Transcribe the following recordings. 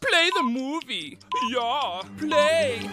Play the movie. Yeah, play.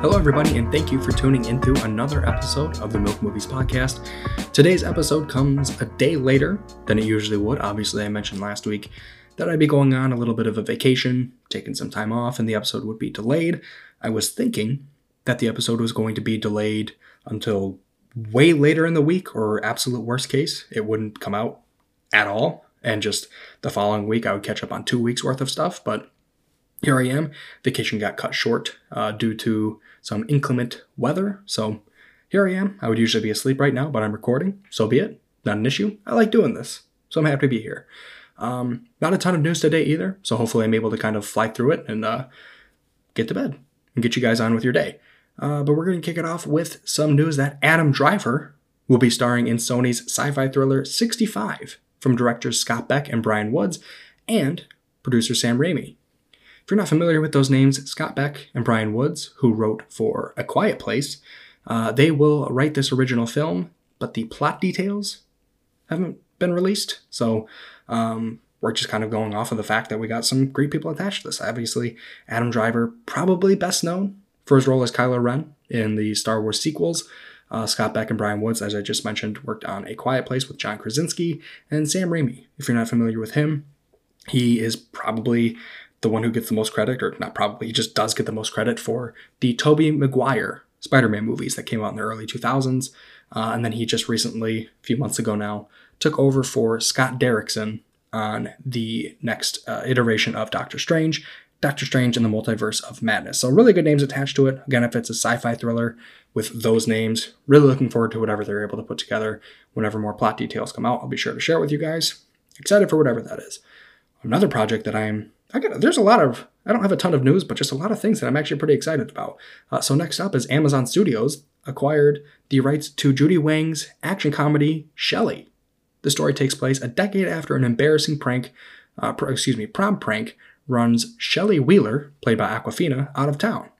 Hello, everybody, and thank you for tuning into another episode of the Milk Moovies Podcast. Today's episode comes a day later than it usually would. Obviously, I mentioned last week that I'd be going on a little bit of a vacation, taking some time off, and the episode would be delayed. I was thinking that the episode was going to be delayed until way later in the week, or absolute worst case, it wouldn't come out at all. And just the following week, I would catch up on two weeks worth of stuff. But here I am. Vacation got cut short uh, due to some inclement weather. So here I am. I would usually be asleep right now, but I'm recording. So be it. Not an issue. I like doing this. So I'm happy to be here. Um, not a ton of news today either. So hopefully I'm able to kind of fly through it and uh, get to bed and get you guys on with your day. Uh, but we're going to kick it off with some news that Adam Driver will be starring in Sony's sci fi thriller 65 from directors Scott Beck and Bryan Woods and producer Sam Raimi. If you're not familiar with those names, Scott Beck and Bryan Woods, who wrote for A Quiet Place, uh, they will write this original film, but the plot details haven't been released. So um, we're just kind of going off of the fact that we got some great people attached to this. Obviously, Adam Driver, probably best known for his role as Kylo Ren in the Star Wars sequels. Uh, Scott Beck and Bryan Woods, as I just mentioned, worked on A Quiet Place with John Krasinski and Sam Raimi. If you're not familiar with him, he is probably the one who gets the most credit, or not probably, he just does get the most credit for the Tobey Maguire Spider-Man movies that came out in the early 2000s. Uh, and then he just recently, a few months ago now, took over for Scott Derrickson on the next uh, iteration of Doctor Strange, Doctor Strange and the Multiverse of Madness. So really good names attached to it. Again, if it's a sci-fi thriller with those names, really looking forward to whatever they're able to put together. Whenever more plot details come out, I'll be sure to share it with you guys. Excited for whatever that is. Another project that I'm I got there's a lot of I don't have a ton of news, but just a lot of things that I'm actually pretty excited about. Uh, so next up is Amazon Studios acquired the rights to Jude Weng's action comedy Shelly. The story takes place a decade after an embarrassing prank, uh, pr- excuse me, prom prank runs Shelly Wheeler, played by Awkwafina, out of town.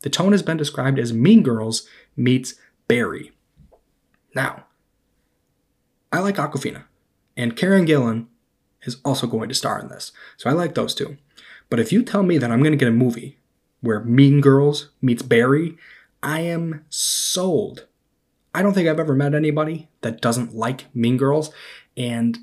The tone has been described as Mean Girls meets Barry. Now, I like Awkwafina, and Karen Gillan is also going to star in this. So I like those two. But if you tell me that I'm going to get a movie where Mean Girls meets Barry, I am sold. I don't think I've ever met anybody that doesn't like Mean Girls. And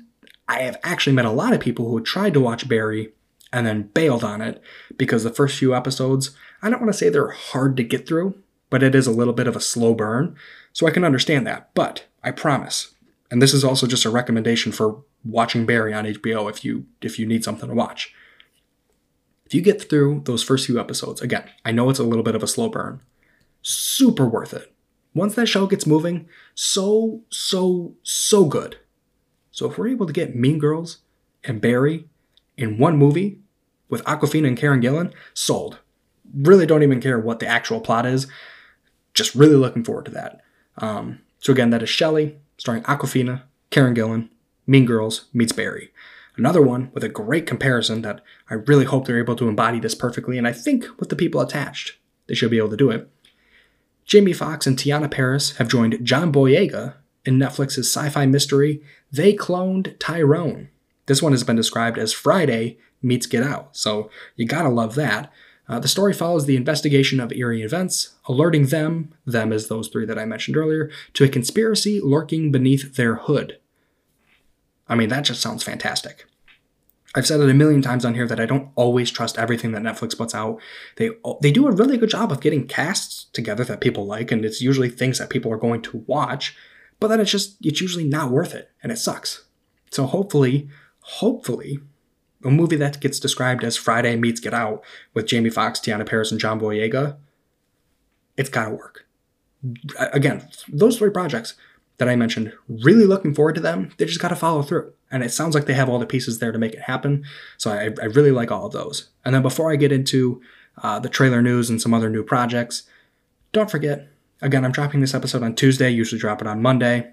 I have actually met a lot of people who tried to watch Barry and then bailed on it because the first few episodes, I don't want to say they're hard to get through, but it is a little bit of a slow burn. So I can understand that. But I promise, and this is also just a recommendation for watching Barry on HBO if you if you need something to watch. If you get through those first few episodes, again, I know it's a little bit of a slow burn. Super worth it. Once that show gets moving, so so so good. So if we're able to get Mean Girls and Barry in one movie with Awkwafina and Karen Gillan, sold. Really don't even care what the actual plot is. Just really looking forward to that. Um, so again, that is Shelly, starring Awkwafina, Karen Gillan, Mean Girls meets Barry. Another one with a great comparison that I really hope they're able to embody this perfectly, and I think with the people attached, they should be able to do it. Jamie Foxx and Teyonah Parris have joined John Boyega in Netflix's sci fi mystery They Cloned Tyrone. This one has been described as Friday meets Get Out, so you gotta love that. Uh, the story follows the investigation of eerie events, alerting them, them as those three that I mentioned earlier, to a conspiracy lurking beneath their hood. I mean, that just sounds fantastic. I've said it a million times on here that I don't always trust everything that Netflix puts out. They they do a really good job of getting casts together that people like, and it's usually things that people are going to watch. But then it's just it's usually not worth it, and it sucks. So hopefully, hopefully, a movie that gets described as Friday meets Get Out with Jamie Foxx, Teyonah Parris, and John Boyega, it's got to work. Again, those three projects that I mentioned, really looking forward to them. They just got to follow through. And it sounds like they have all the pieces there to make it happen. So I, I really like all of those. And then before I get into uh, the trailer news and some other new projects, don't forget, again, I'm dropping this episode on Tuesday, usually drop it on Monday.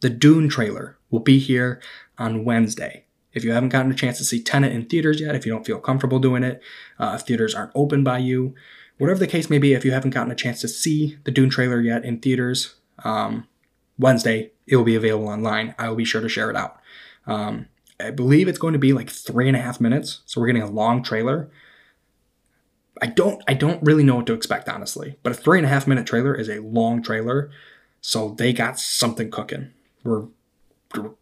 The Dune trailer will be here on Wednesday. If you haven't gotten a chance to see Tenet in theaters yet, if you don't feel comfortable doing it, uh, if theaters aren't open by you, whatever the case may be, if you haven't gotten a chance to see the Dune trailer yet in theaters, um, Wednesday it will be available online. I will be sure to share it out. Um, I believe it's going to be like three and a half minutes, so we're getting a long trailer. I don't I don't really know what to expect honestly, but a three and a half minute trailer is a long trailer, so they got something cooking. We're,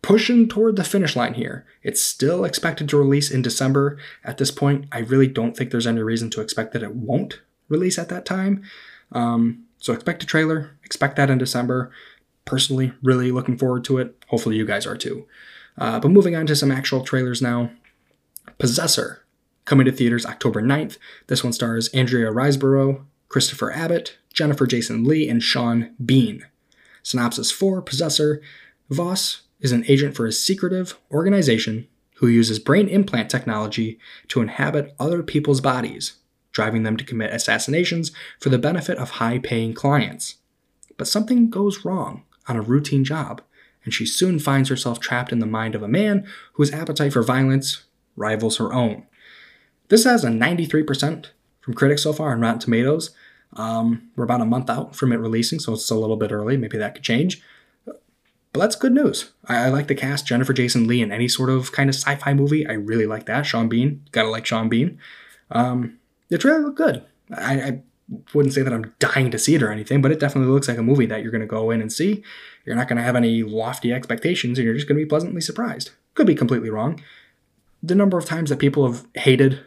pushing toward the finish line here. It's still expected to release in December. At this point, I really don't think there's any reason to expect that it won't release at that time. Um, so expect a trailer, expect that in December. Personally, really looking forward to it. Hopefully, you guys are too. Uh, but moving on to some actual trailers now. Possessor, coming to theaters October 9th. This one stars Andrea Riseborough, Christopher Abbott, Jennifer Jason Lee, and Sean Bean. Synopsis 4 Possessor Vos is an agent for a secretive organization who uses brain implant technology to inhabit other people's bodies, driving them to commit assassinations for the benefit of high paying clients. But something goes wrong on a routine job, and she soon finds herself trapped in the mind of a man whose appetite for violence rivals her own. This has a 93% from critics so far on Rotten Tomatoes. Um, we're about a month out from it releasing, so it's a little bit early. Maybe that could change. But that's good news. I, I like the cast. Jennifer Jason Lee in any sort of kind of sci fi movie. I really like that. Sean Bean. Gotta like Sean Bean. Um, the trailer looked good. I, I wouldn't say that I'm dying to see it or anything, but it definitely looks like a movie that you're going to go in and see. You're not going to have any lofty expectations and you're just going to be pleasantly surprised. Could be completely wrong. The number of times that people have hated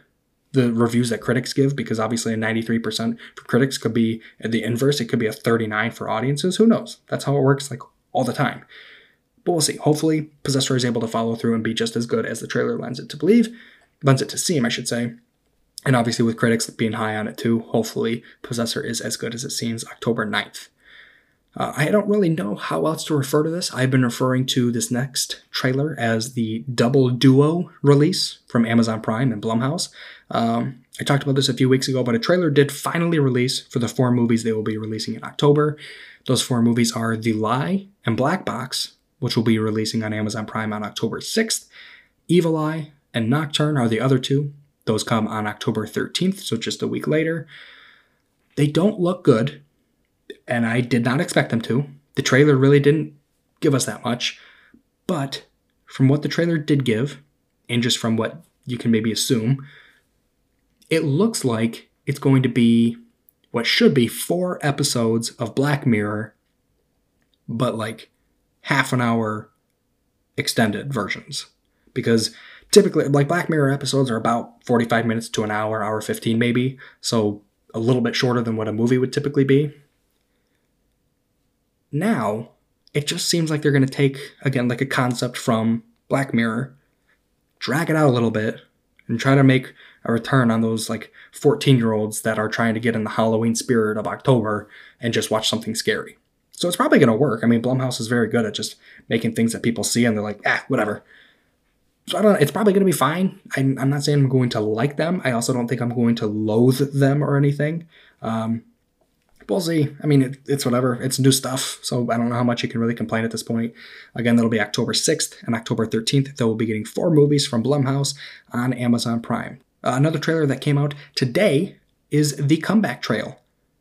the reviews that critics give, because obviously a 93% for critics could be the inverse. It could be a 39 for audiences. Who knows? That's how it works like all the time. But we'll see. Hopefully, Possessor is able to follow through and be just as good as the trailer lends it to believe, lends it to seem, I should say. And obviously, with critics being high on it too, hopefully, Possessor is as good as it seems October 9th. Uh, I don't really know how else to refer to this. I've been referring to this next trailer as the Double Duo release from Amazon Prime and Blumhouse. Um, I talked about this a few weeks ago, but a trailer did finally release for the four movies they will be releasing in October. Those four movies are The Lie and Black Box, which will be releasing on Amazon Prime on October 6th. Evil Eye and Nocturne are the other two. Those come on October 13th, so just a week later. They don't look good and I did not expect them to. The trailer really didn't give us that much, but from what the trailer did give, and just from what you can maybe assume, it looks like it's going to be what should be four episodes of Black Mirror, but like half an hour extended versions. Because typically, like Black Mirror episodes are about 45 minutes to an hour, hour 15 maybe, so a little bit shorter than what a movie would typically be. Now, it just seems like they're going to take, again, like a concept from Black Mirror, drag it out a little bit, and try to make a return on those like 14 year olds that are trying to get in the Halloween spirit of October and just watch something scary. So it's probably going to work. I mean, Blumhouse is very good at just making things that people see and they're like, ah, whatever. So I don't know. It's probably going to be fine. I'm, I'm, not saying I'm going to like them. I also don't think I'm going to loathe them or anything. Um, we'll see. I mean, it, it's whatever. It's new stuff, so I don't know how much you can really complain at this point. Again, that'll be October 6th and October 13th. They will be getting four movies from Blumhouse on Amazon Prime. Uh, another trailer that came out today is The Comeback Trail.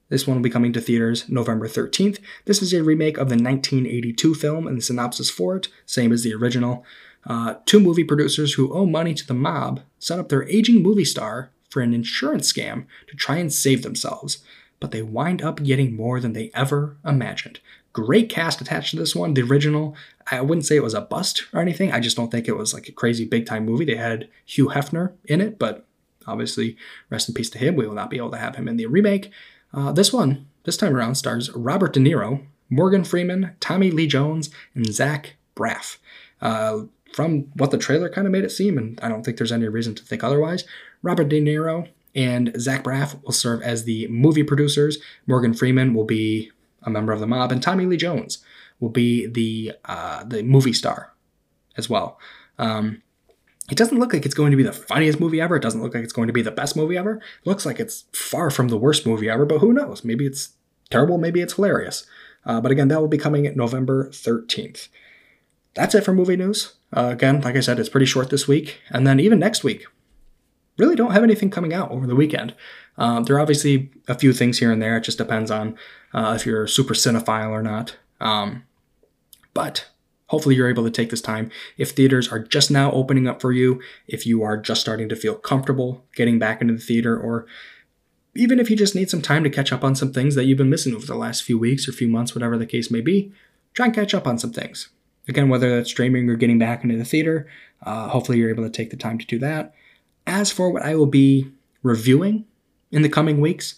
This one will be coming to theaters November 13th. This is a remake of the 1982 film, and the synopsis for it, same as the original. Uh, two movie producers who owe money to the mob set up their aging movie star for an insurance scam to try and save themselves but they wind up getting more than they ever imagined. Great cast attached to this one. The original, I wouldn't say it was a bust or anything. I just don't think it was like a crazy big time movie. They had Hugh Hefner in it, but obviously, rest in peace to him. We will not be able to have him in the remake. Uh, this one, this time around, stars Robert De Niro, Morgan Freeman, Tommy Lee Jones, and Zach Braff. Uh, from what the trailer kind of made it seem, and I don't think there's any reason to think otherwise, Robert De Niro and Zach Braff will serve as the movie producers. Morgan Freeman will be a member of the mob, and Tommy Lee Jones will be the uh, the movie star as well. Um, it doesn't look like it's going to be the funniest movie ever. It doesn't look like it's going to be the best movie ever. It looks like it's far from the worst movie ever, but who knows? Maybe it's terrible, maybe it's hilarious. Uh, but again, that will be coming November 13th. That's it for movie news. Uh, again, like I said, it's pretty short this week. And then even next week, really don't have anything coming out over the weekend. Uh, there are obviously a few things here and there. It just depends on uh, if you're super cinephile or not. Um, but hopefully you're able to take this time. If theaters are just now opening up for you, if you are just starting to feel comfortable getting back into the theater, or even if you just need some time to catch up on some things that you've been missing over the last few weeks or few months, whatever the case may be, try and catch up on some things. Again, whether that's streaming or getting back into the theater, uh, hopefully you're able to take the time to do that. As for what I will be reviewing in the coming weeks,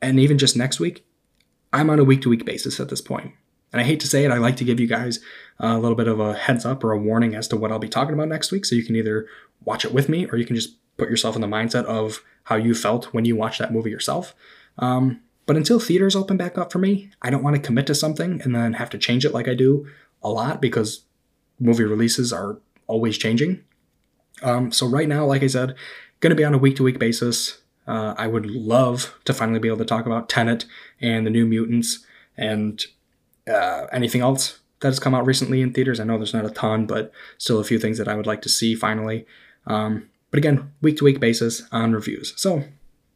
and even just next week, I'm on a week to week basis at this point. And I hate to say it, I like to give you guys a little bit of a heads up or a warning as to what I'll be talking about next week. So you can either watch it with me or you can just put yourself in the mindset of how you felt when you watched that movie yourself. Um, but until theaters open back up for me, I don't want to commit to something and then have to change it like I do a lot because movie releases are always changing. Um, so right now, like I said, going to be on a week to week basis. Uh, I would love to finally be able to talk about Tenet and the New Mutants and uh, anything else that has come out recently in theaters. I know there's not a ton, but still a few things that I would like to see finally. Um, but again, week to week basis on reviews. So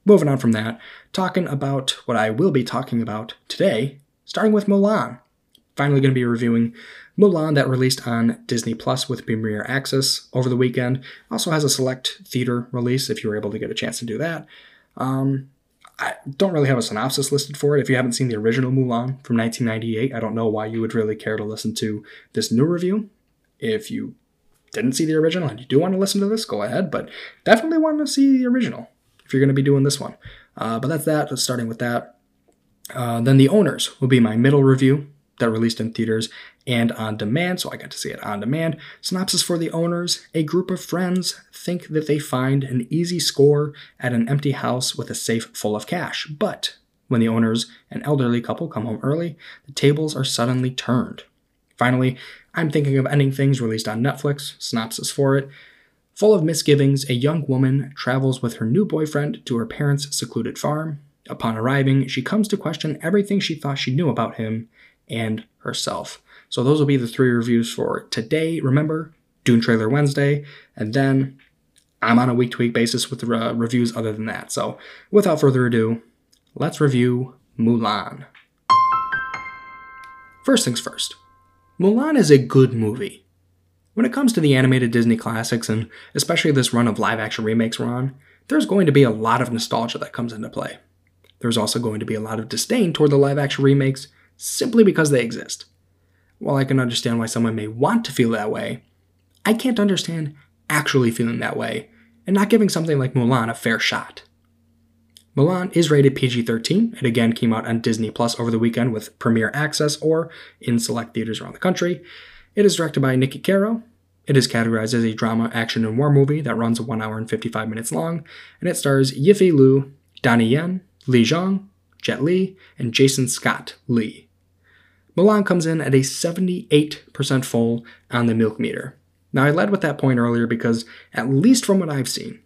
moving on from that, talking about what I will be talking about today, starting with Mulan. Finally, going to be reviewing Mulan that released on Disney Plus with Premiere Access over the weekend. Also has a select theater release if you were able to get a chance to do that. Um, I don't really have a synopsis listed for it. If you haven't seen the original Mulan from 1998, I don't know why you would really care to listen to this new review. If you didn't see the original and you do want to listen to this, go ahead, but definitely want to see the original if you're going to be doing this one. Uh, but that's that, starting with that. Uh, then The Owners will be my middle review that released in theaters and on demand, so I got to see it on demand. Synopsis for the owners A group of friends think that they find an easy score at an empty house with a safe full of cash. But when the owners, an elderly couple, come home early, the tables are suddenly turned. Finally, I'm thinking of ending things released on Netflix. Synopsis for it. Full of misgivings, a young woman travels with her new boyfriend to her parents' secluded farm. Upon arriving, she comes to question everything she thought she knew about him and herself. So those will be the three reviews for today. Remember, Dune Trailer Wednesday, and then I'm on a week to week basis with reviews other than that. So without further ado, let's review Mulan. First things first, Mulan is a good movie. When it comes to the animated Disney classics, and especially this run of live action remakes we're on, there's going to be a lot of nostalgia that comes into play. There's also going to be a lot of disdain toward the live action remakes simply because they exist. While I can understand why someone may want to feel that way, I can't understand actually feeling that way and not giving something like Mulan a fair shot. Mulan is rated PG 13. It again came out on Disney Plus over the weekend with premiere access or in select theaters around the country. It is directed by Niki Caro. It is categorized as a drama, action, and war movie that runs 1 hour and 55 minutes long, and it stars Yifei Liu, Donnie Yen, Li Zhang, Jet Li, and Jason Scott Lee. Mulan comes in at a 78% full on the milk meter. Now, I led with that point earlier because, at least from what I've seen,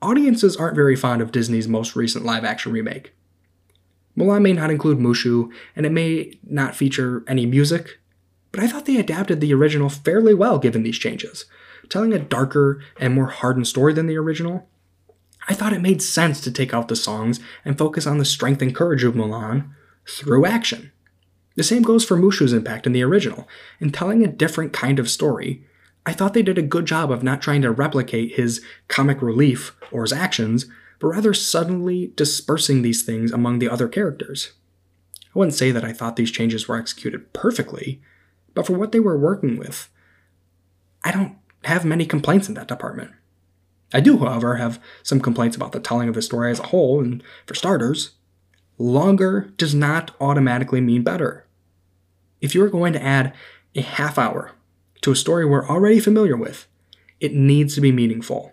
audiences aren't very fond of Disney's most recent live action remake. Mulan may not include Mushu, and it may not feature any music, but I thought they adapted the original fairly well given these changes. Telling a darker and more hardened story than the original, I thought it made sense to take out the songs and focus on the strength and courage of Mulan through action. The same goes for Mushu's impact in the original. In telling a different kind of story, I thought they did a good job of not trying to replicate his comic relief or his actions, but rather suddenly dispersing these things among the other characters. I wouldn't say that I thought these changes were executed perfectly, but for what they were working with, I don't have many complaints in that department. I do, however, have some complaints about the telling of the story as a whole, and for starters, longer does not automatically mean better. If you're going to add a half hour to a story we're already familiar with, it needs to be meaningful.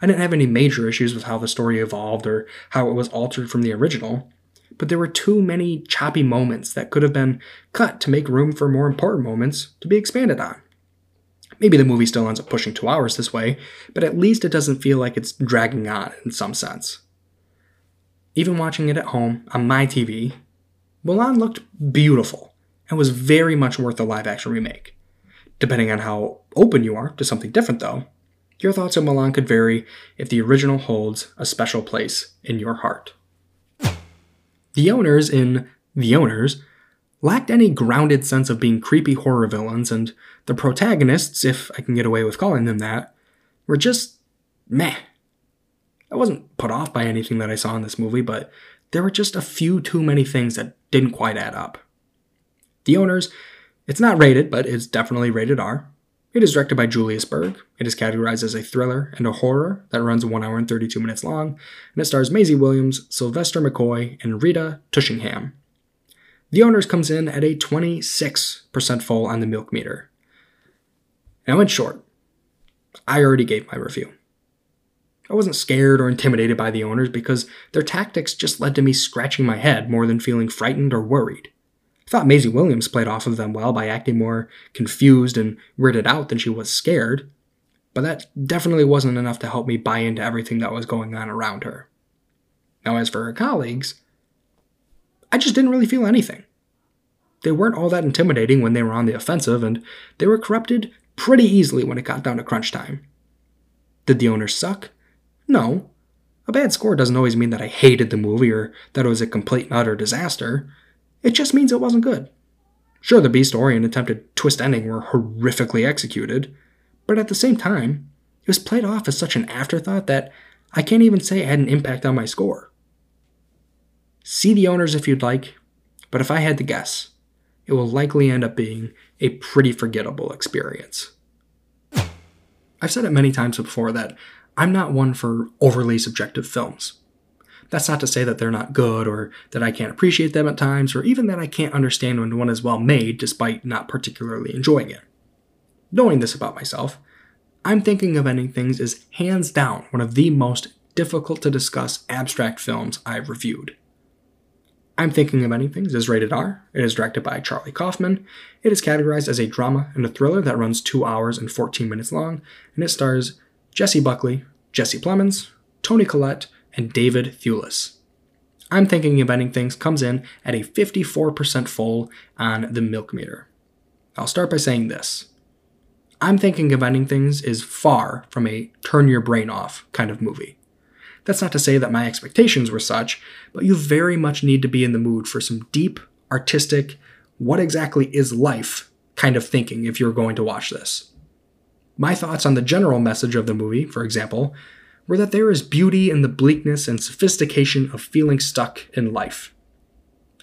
I didn't have any major issues with how the story evolved or how it was altered from the original, but there were too many choppy moments that could have been cut to make room for more important moments to be expanded on. Maybe the movie still ends up pushing two hours this way, but at least it doesn't feel like it's dragging on in some sense. Even watching it at home on my TV, Mulan looked beautiful and was very much worth a live action remake. Depending on how open you are to something different, though, Your thoughts on Mulan could vary if the original holds a special place in your heart. The owners in The Owners lacked any grounded sense of being creepy horror villains, and the protagonists, if I can get away with calling them that, were just meh. I wasn't put off by anything that I saw in this movie, but there were just a few too many things that didn't quite add up. The Owners, it's not rated, but it's definitely rated R. It is directed by Julius Berg. It is categorized as a thriller and a horror that runs 1 hour and 32 minutes long, and it stars Maisie Williams, Sylvester McCoy, and Rita Tushingham. The Owners comes in at a 26% full on the milk meter. And I went short. I already gave my review. I wasn't scared or intimidated by the owners because their tactics just led to me scratching my head more than feeling frightened or worried. I thought Maisie Williams played off of them well by acting more confused and weirded out than she was scared, but that definitely wasn't enough to help me buy into everything that was going on around her. Now, as for her colleagues, I just didn't really feel anything. They weren't all that intimidating when they were on the offensive, and they were corrupted pretty easily when it got down to crunch time. Did the owners suck? No. A bad score doesn't always mean that I hated the movie or that it was a complete and utter disaster. It just means it wasn't good. Sure, the B story and attempted twist ending were horrifically executed, but at the same time, it was played off as such an afterthought that I can't even say it had an impact on my score. See the owners if you'd like, but if I had to guess, it will likely end up being a pretty forgettable experience. I've said it many times before that I'm not one for overly subjective films. That's not to say that they're not good or that I can't appreciate them at times or even that I can't understand when one is well made despite not particularly enjoying it. Knowing this about myself, I'm thinking of ending things is hands down one of the most difficult to discuss abstract films I've reviewed. I'm Thinking of Ending Things is rated R. It is directed by Charlie Kaufman. It is categorized as a drama and a thriller that runs 2 hours and 14 minutes long, and it stars Jessie Buckley, Jesse Plemons, Toni Collette, and David Thewlis. I'm Thinking of Ending Things comes in at a 54% full on the milk meter. I'll start by saying this. I'm Thinking of Ending Things is far from a turn your brain off kind of movie. That's not to say that my expectations were such, but you very much need to be in the mood for some deep, artistic, what exactly is life kind of thinking if you're going to watch this. My thoughts on the general message of the movie, for example, were that there is beauty in the bleakness and sophistication of feeling stuck in life.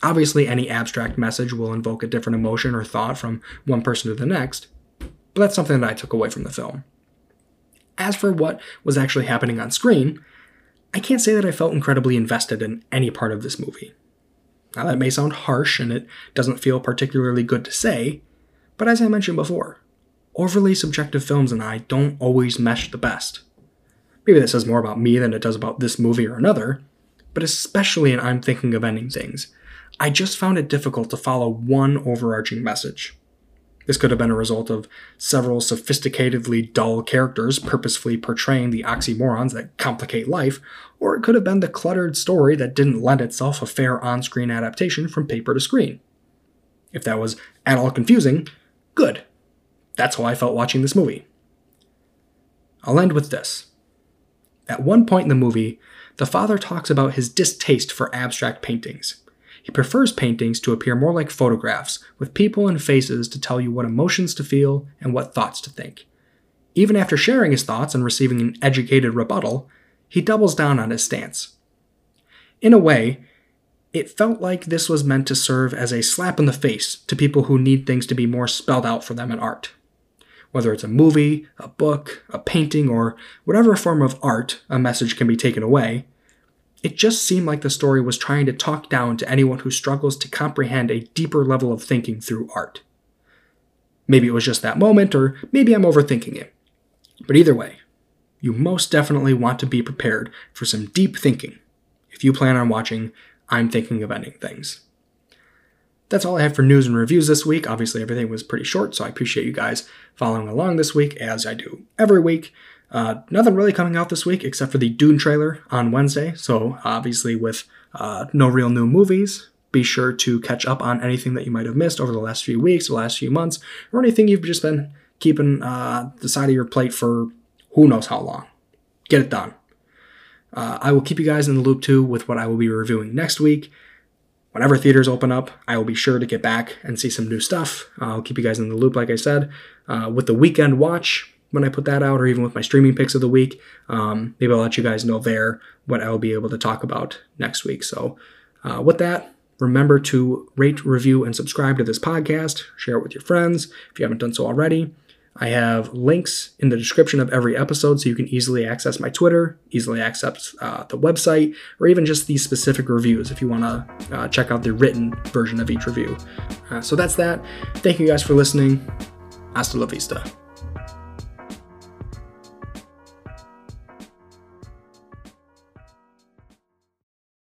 Obviously, any abstract message will invoke a different emotion or thought from one person to the next, but that's something that I took away from the film. As for what was actually happening on screen, I can't say that I felt incredibly invested in any part of this movie. Now, that may sound harsh and it doesn't feel particularly good to say, but as I mentioned before, overly subjective films and I don't always mesh the best. Maybe that says more about me than it does about this movie or another, but especially in I'm Thinking of Ending Things, I just found it difficult to follow one overarching message. This could have been a result of several sophisticatedly dull characters purposefully portraying the oxymorons that complicate life, or it could have been the cluttered story that didn't lend itself a fair on screen adaptation from paper to screen. If that was at all confusing, good. That's how I felt watching this movie. I'll end with this. At one point in the movie, the father talks about his distaste for abstract paintings. He prefers paintings to appear more like photographs, with people and faces to tell you what emotions to feel and what thoughts to think. Even after sharing his thoughts and receiving an educated rebuttal, he doubles down on his stance. In a way, it felt like this was meant to serve as a slap in the face to people who need things to be more spelled out for them in art. Whether it's a movie, a book, a painting, or whatever form of art a message can be taken away, it just seemed like the story was trying to talk down to anyone who struggles to comprehend a deeper level of thinking through art. Maybe it was just that moment, or maybe I'm overthinking it. But either way, you most definitely want to be prepared for some deep thinking if you plan on watching I'm Thinking of Ending Things. That's all I have for news and reviews this week. Obviously, everything was pretty short, so I appreciate you guys following along this week, as I do every week. Uh, nothing really coming out this week except for the Dune trailer on Wednesday. So, obviously, with uh, no real new movies, be sure to catch up on anything that you might have missed over the last few weeks, the last few months, or anything you've just been keeping uh, the side of your plate for who knows how long. Get it done. Uh, I will keep you guys in the loop too with what I will be reviewing next week. Whenever theaters open up, I will be sure to get back and see some new stuff. I'll keep you guys in the loop, like I said. Uh, with the weekend watch, when I put that out, or even with my streaming picks of the week, um, maybe I'll let you guys know there what I'll be able to talk about next week. So, uh, with that, remember to rate, review, and subscribe to this podcast. Share it with your friends if you haven't done so already. I have links in the description of every episode so you can easily access my Twitter, easily access uh, the website, or even just these specific reviews if you want to uh, check out the written version of each review. Uh, so that's that. Thank you guys for listening. Hasta la vista.